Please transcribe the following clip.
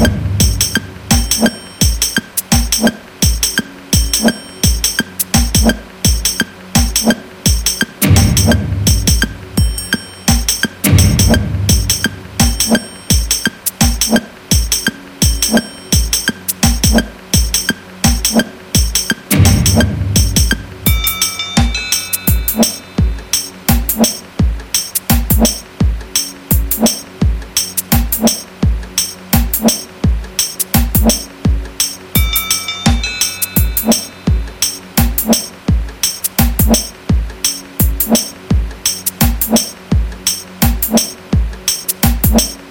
Thank you. Thank